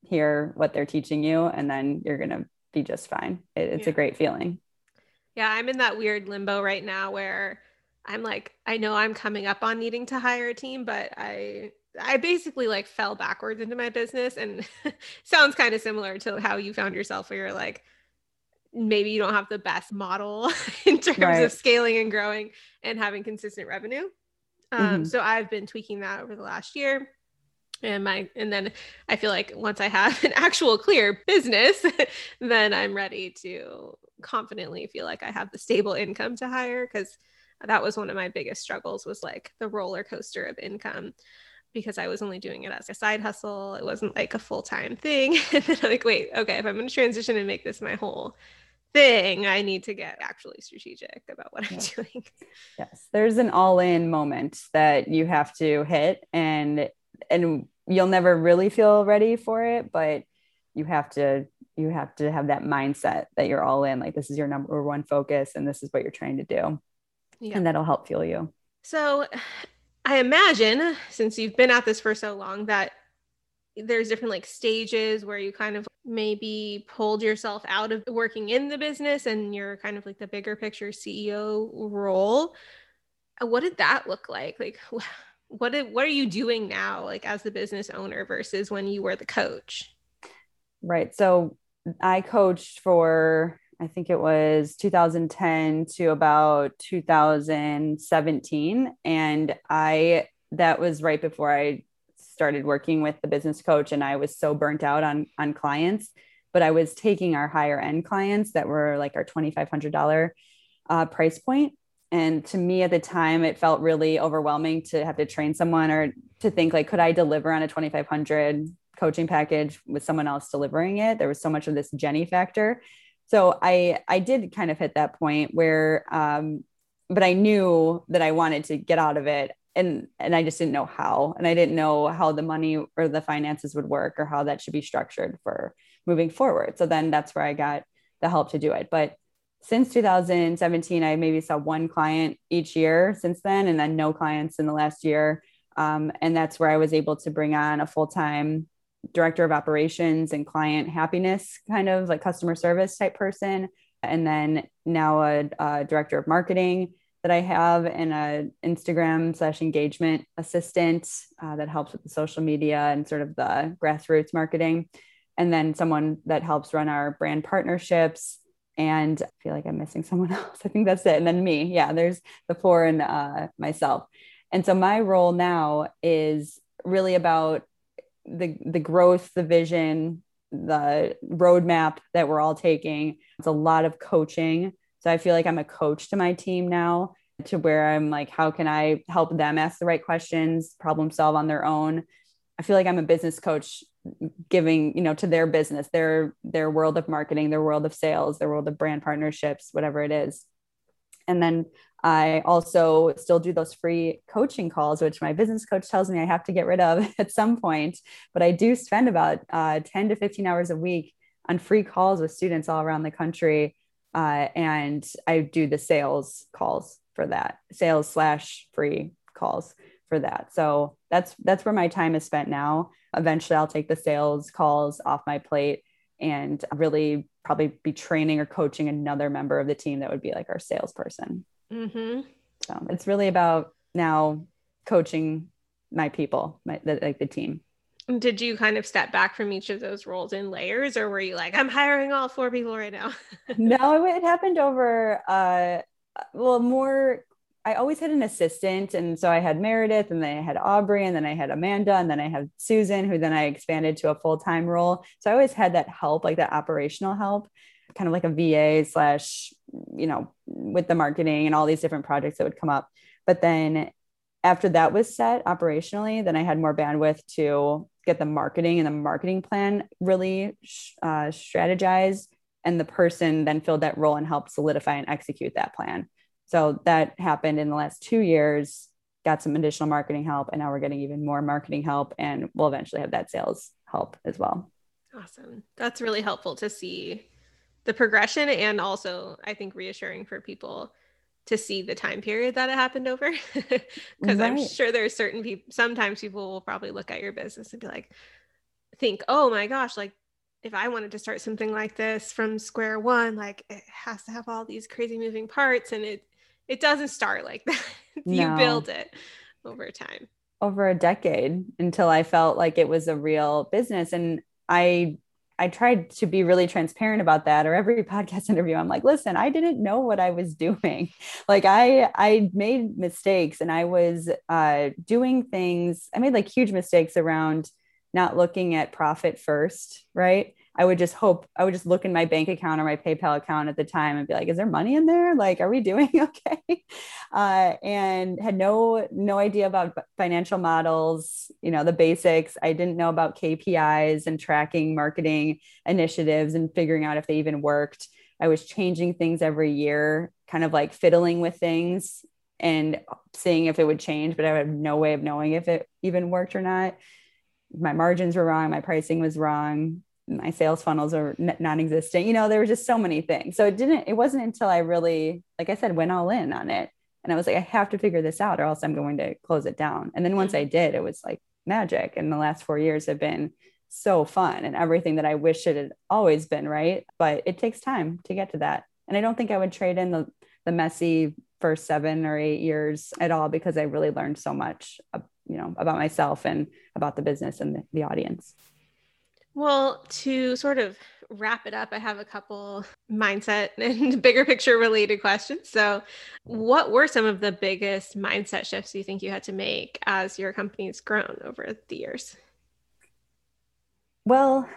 hear what they're teaching you and then you're going to be just fine. It, it's yeah. a great feeling. Yeah, I'm in that weird limbo right now where I'm like, I know I'm coming up on needing to hire a team, but I I basically like fell backwards into my business and sounds kind of similar to how you found yourself where you're like maybe you don't have the best model in terms right. of scaling and growing and having consistent revenue. Um, mm-hmm. So I've been tweaking that over the last year. And my and then I feel like once I have an actual clear business, then I'm ready to confidently feel like I have the stable income to hire because that was one of my biggest struggles was like the roller coaster of income because I was only doing it as a side hustle. It wasn't like a full time thing. and then I'm like, wait, okay, if I'm going to transition and make this my whole thing, I need to get actually strategic about what I'm doing. Yes, there's an all in moment that you have to hit, and and you'll never really feel ready for it, but you have to you have to have that mindset that you're all in like this is your number one focus and this is what you're trying to do yeah. and that'll help fuel you so I imagine since you've been at this for so long that there's different like stages where you kind of maybe pulled yourself out of working in the business and you're kind of like the bigger picture CEO role. Uh, what did that look like? Like what did, what are you doing now like as the business owner versus when you were the coach? Right. So I coached for I think it was 2010 to about 2017. And I, that was right before I started working with the business coach and I was so burnt out on, on clients, but I was taking our higher end clients that were like our $2,500 uh, price point. And to me at the time, it felt really overwhelming to have to train someone or to think like, could I deliver on a 2,500 coaching package with someone else delivering it? There was so much of this Jenny factor so I I did kind of hit that point where um but I knew that I wanted to get out of it and and I just didn't know how and I didn't know how the money or the finances would work or how that should be structured for moving forward. So then that's where I got the help to do it. But since 2017, I maybe saw one client each year since then, and then no clients in the last year. Um, and that's where I was able to bring on a full time director of operations and client happiness kind of like customer service type person and then now a, a director of marketing that i have and a instagram slash engagement assistant uh, that helps with the social media and sort of the grassroots marketing. And then someone that helps run our brand partnerships. And i feel like i'm missing someone else. I think that's it. And then me. Yeah there's the four and uh, myself. And so my role now is really about the the growth, the vision, the roadmap that we're all taking. It's a lot of coaching. So I feel like I'm a coach to my team now to where I'm like, how can I help them ask the right questions, problem solve on their own? I feel like I'm a business coach giving, you know, to their business, their their world of marketing, their world of sales, their world of brand partnerships, whatever it is. And then I also still do those free coaching calls, which my business coach tells me I have to get rid of at some point. But I do spend about uh, 10 to 15 hours a week on free calls with students all around the country. Uh, and I do the sales calls for that, sales slash free calls for that. So that's that's where my time is spent now. Eventually, I'll take the sales calls off my plate and really probably be training or coaching another member of the team that would be like our salesperson. Mm-hmm. So it's really about now coaching my people, my, the, like the team. Did you kind of step back from each of those roles in layers, or were you like, I'm hiring all four people right now? no, it happened over, uh, well, more. I always had an assistant, and so I had Meredith, and then I had Aubrey, and then I had Amanda, and then I had Susan, who then I expanded to a full time role. So I always had that help, like that operational help kind of like a VA slash, you know, with the marketing and all these different projects that would come up. But then after that was set operationally, then I had more bandwidth to get the marketing and the marketing plan really uh, strategized. And the person then filled that role and helped solidify and execute that plan. So that happened in the last two years, got some additional marketing help, and now we're getting even more marketing help, and we'll eventually have that sales help as well. Awesome. That's really helpful to see the progression and also I think reassuring for people to see the time period that it happened over because right. I'm sure there are certain people sometimes people will probably look at your business and be like think oh my gosh like if I wanted to start something like this from square one like it has to have all these crazy moving parts and it it doesn't start like that you no. build it over time over a decade until I felt like it was a real business and I I tried to be really transparent about that or every podcast interview I'm like listen I didn't know what I was doing. Like I I made mistakes and I was uh, doing things I made like huge mistakes around not looking at profit first right I would just hope I would just look in my bank account or my PayPal account at the time and be like, is there money in there? Like, are we doing okay? Uh, and had no no idea about financial models, you know, the basics. I didn't know about KPIs and tracking marketing initiatives and figuring out if they even worked. I was changing things every year, kind of like fiddling with things and seeing if it would change, but I had no way of knowing if it even worked or not. My margins were wrong, my pricing was wrong my sales funnels are non-existent. You know there were just so many things. So it didn't it wasn't until i really like i said went all in on it. And i was like i have to figure this out or else i'm going to close it down. And then once i mm-hmm. did it was like magic. And the last four years have been so fun and everything that i wish it had always been right? But it takes time to get to that. And i don't think i would trade in the the messy first seven or eight years at all because i really learned so much you know about myself and about the business and the, the audience well, to sort of wrap it up, I have a couple mindset and bigger picture related questions. So, what were some of the biggest mindset shifts you think you had to make as your company's grown over the years? Well,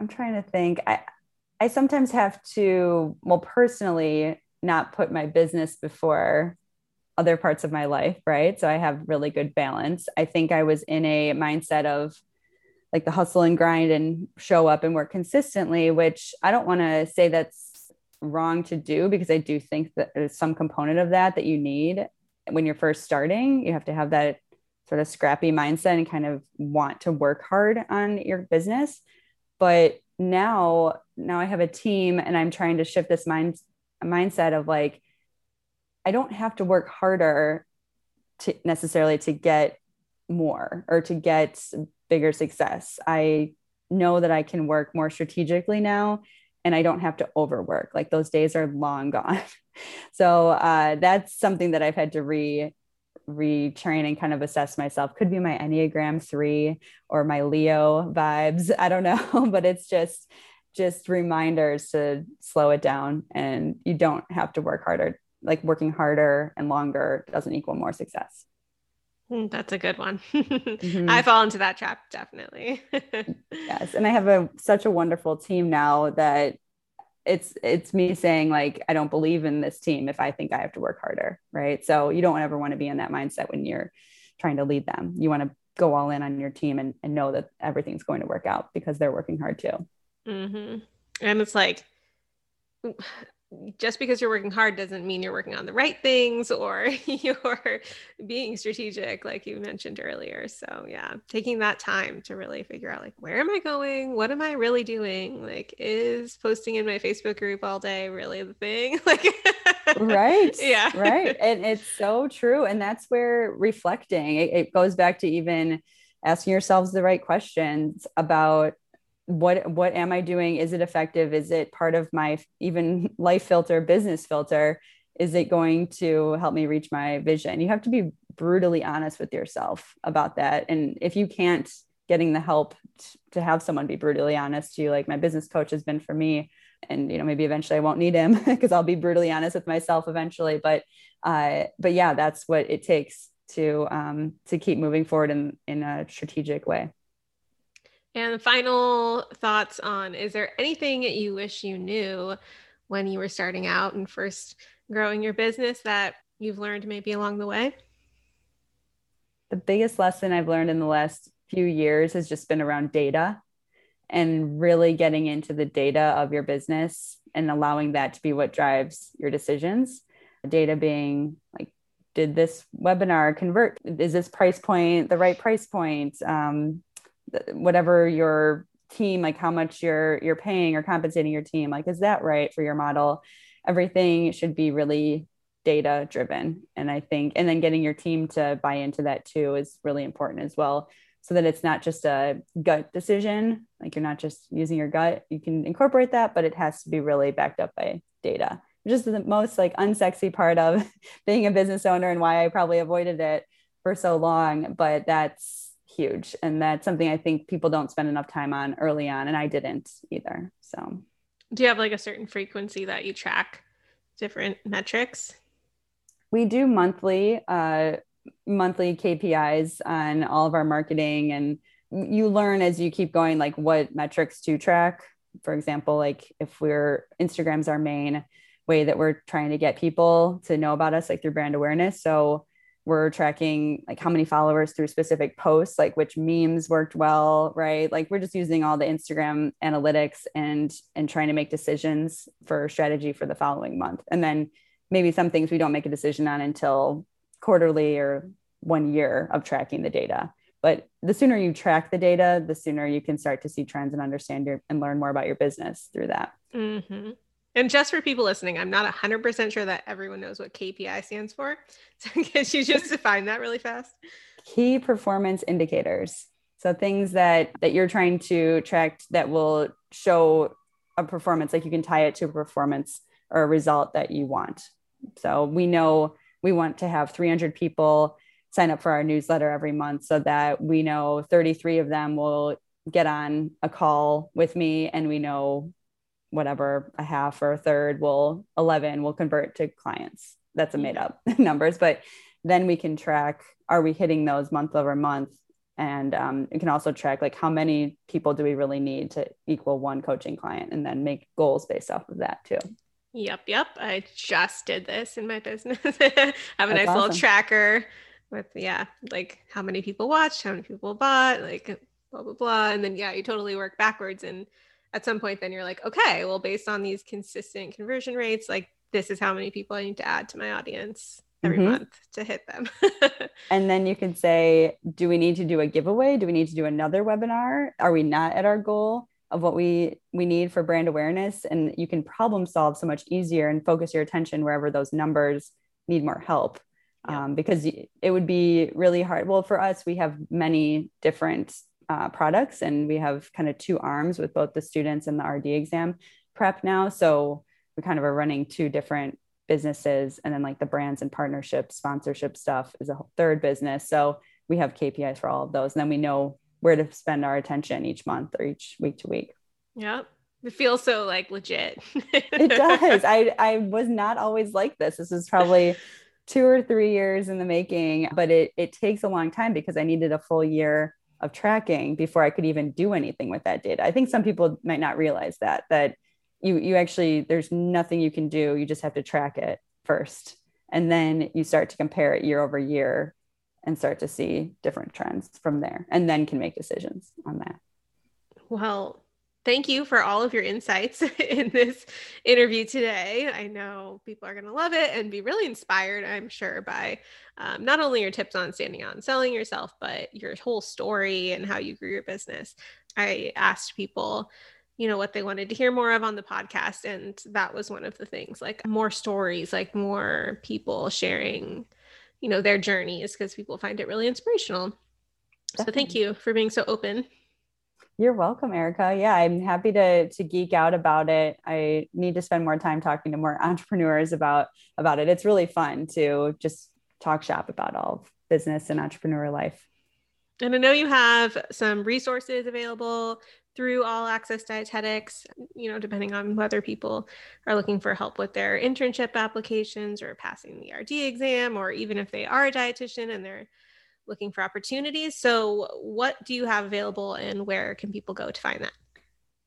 I'm trying to think. I I sometimes have to, well, personally, not put my business before other parts of my life, right? So I have really good balance. I think I was in a mindset of like the hustle and grind and show up and work consistently, which I don't want to say that's wrong to do because I do think that there's some component of that that you need when you're first starting. You have to have that sort of scrappy mindset and kind of want to work hard on your business. But now, now I have a team and I'm trying to shift this mind mindset of like, I don't have to work harder to necessarily to get more or to get bigger success. I know that I can work more strategically now and I don't have to overwork. Like those days are long gone. so uh, that's something that I've had to re retrain and kind of assess myself. Could be my Enneagram three or my Leo vibes. I don't know, but it's just just reminders to slow it down and you don't have to work harder. Like working harder and longer doesn't equal more success. Hmm, that's a good one. mm-hmm. I fall into that trap definitely. yes, and I have a such a wonderful team now that it's it's me saying like I don't believe in this team if I think I have to work harder, right? So you don't ever want to be in that mindset when you're trying to lead them. You want to go all in on your team and, and know that everything's going to work out because they're working hard too. Mm-hmm. And it's like just because you're working hard doesn't mean you're working on the right things or you're being strategic like you mentioned earlier. So yeah taking that time to really figure out like where am i going? What am i really doing? Like is posting in my facebook group all day really the thing? Like right yeah. right. And it's so true. And that's where reflecting it, it goes back to even asking yourselves the right questions about what what am i doing? Is it effective? Is it part of my even life filter business filter? Is it going to help me reach my vision? You have to be brutally honest with yourself about that. And if you can't getting the help to have someone be brutally honest to you like my business coach has been for me and you know maybe eventually i won't need him because i'll be brutally honest with myself eventually but uh but yeah that's what it takes to um to keep moving forward in in a strategic way and final thoughts on is there anything that you wish you knew when you were starting out and first growing your business that you've learned maybe along the way? The biggest lesson I've learned in the last few years has just been around data and really getting into the data of your business and allowing that to be what drives your decisions. Data being like, did this webinar convert? Is this price point the right price point? Um, whatever your team like how much you're you're paying or compensating your team like is that right for your model? Everything should be really data driven and i think and then getting your team to buy into that too is really important as well so that it's not just a gut decision. Like you're not just using your gut. You can incorporate that but it has to be really backed up by data which is the most like unsexy part of being a business owner and why i probably avoided it for so long. But that's huge. And that's something I think people don't spend enough time on early on. And I didn't either. So, do you have like a certain frequency that you track different metrics? We do monthly, uh, monthly KPIs on all of our marketing and you learn as you keep going like what metrics to track for example like if we're instagram's our main way that we're trying to get people to know about us like through brand awareness so we're tracking like how many followers through specific posts like which memes worked well right? Like we're just using all the instagram analytics and and trying to make decisions for strategy for the following month. And then maybe some things we don't make a decision on until quarterly or one year of tracking the data. But the sooner you track the data the sooner you can start to see trends and understand your and learn more about your business through that. Mm-hmm. And just for people listening i'm not 100% sure that everyone knows what kpi stands for so can you just define that really fast. Key performance indicators. So things that that you're trying to track that will show a performance like you can tie it to a performance or a result that you want. So we know we want to have 300 people sign up for our newsletter every month so that we know 33 of them will get on a call with me and we know whatever a half or a third will 11 will convert to clients. That's a made up numbers but then we can track are we hitting those month over month? And um, it can also track like how many people do we really need to equal one coaching client and then make goals based off of that too. Yep yep. I just did this in my business. Have a that's nice awesome. little tracker with yeah like how many people watched how many people bought like blah blah blah. And then yeah you totally work backwards and at some point then you're like okay well based on these consistent conversion rates like this is how many people i need to add to my audience every mm-hmm. month to hit them and then you can say do we need to do a giveaway do we need to do another webinar are we not at our goal of what we we need for brand awareness and you can problem solve so much easier and focus your attention wherever those numbers need more help yeah. um, because it would be really hard. Well, for us, we have many different uh, products and we have kind of two arms with both the students and the RD exam prep now. So we kind of are running two different businesses and then like the brands and partnership sponsorship stuff is a third business. So we have KPIs for all of those. And then we know where to spend our attention each month or each week to week. yeah It feels so like legit. it does. I I was not always like this. This is probably two or three years in the making, but it it takes a long time because I needed a full year of tracking before I could even do anything with that data. I think some people might not realize that that you you actually there's nothing you can do. You just have to track it first. And then you start to compare it year over year and start to see different trends from there and then can make decisions on that. Well, thank you for all of your insights in this interview today. I know people are going to love it and be really inspired, I'm sure, by um, not only your tips on standing out and selling yourself, but your whole story and how you grew your business. I asked people, you know, what they wanted to hear more of on the podcast. And that was one of the things like more stories, like more people sharing, you know, their journeys because people find it really inspirational. Definitely. So thank you for being so open. You're welcome, Erica. Yeah, I'm happy to to geek out about it. I need to spend more time talking to more entrepreneurs about about it. It's really fun to just talk shop about all business and entrepreneur life. And I know you have some resources available through All Access Dietetics, you know, depending on whether people are looking for help with their internship applications or passing the RD exam, or even if they are a dietitian and they're looking for opportunities. So, what do you have available and where can people go to find that?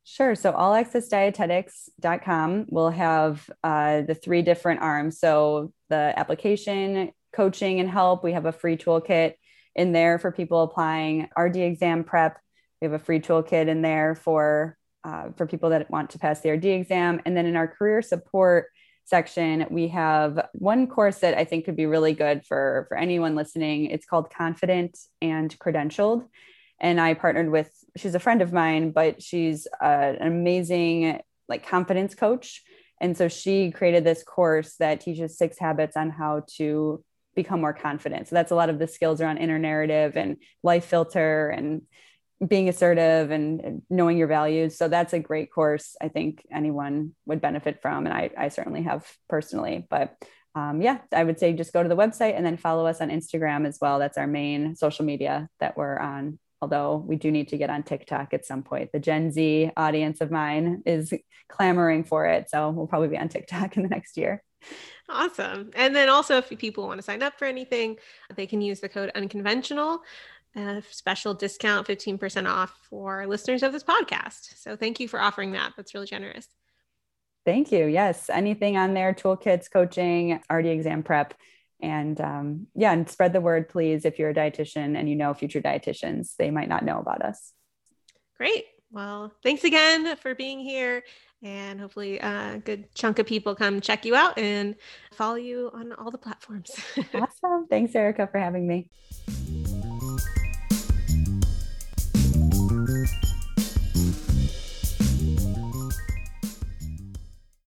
Sure. So, allaccessdietetics.com will have uh, the three different arms. So, the application, coaching, and help. We have a free toolkit in there for people applying RD exam prep. We have a free toolkit in there for uh, for people that want to pass the RD exam. And then in our career support, section, we have one course that I think could be really good for, for anyone listening. It's called Confident and Credentialed. And I partnered with, she's a friend of mine, but she's uh, an amazing like confidence coach. And so she created this course that teaches six habits on how to become more confident. So that's a lot of the skills around inner narrative and life filter and being assertive and knowing your values. So that's a great course I think anyone would benefit from. And I, I certainly have personally. But um, yeah, I would say just go to the website and then follow us on Instagram as well. That's our main social media that we're on. Although we do need to get on TikTok at some point. The Gen Z audience of mine is clamoring for it. So we'll probably be on TikTok in the next year. Awesome. And then also, if people want to sign up for anything, they can use the code unconventional, a special discount, 15% off for listeners of this podcast. So thank you for offering that. That's really generous. Thank you. Yes. Anything on there, toolkits, coaching, RD exam prep. And um, yeah, and spread the word, please. If you're a dietitian and you know future dietitians, they might not know about us. Great. Well, thanks again for being here. And hopefully, a good chunk of people come check you out and follow you on all the platforms. awesome. Thanks, Erica, for having me.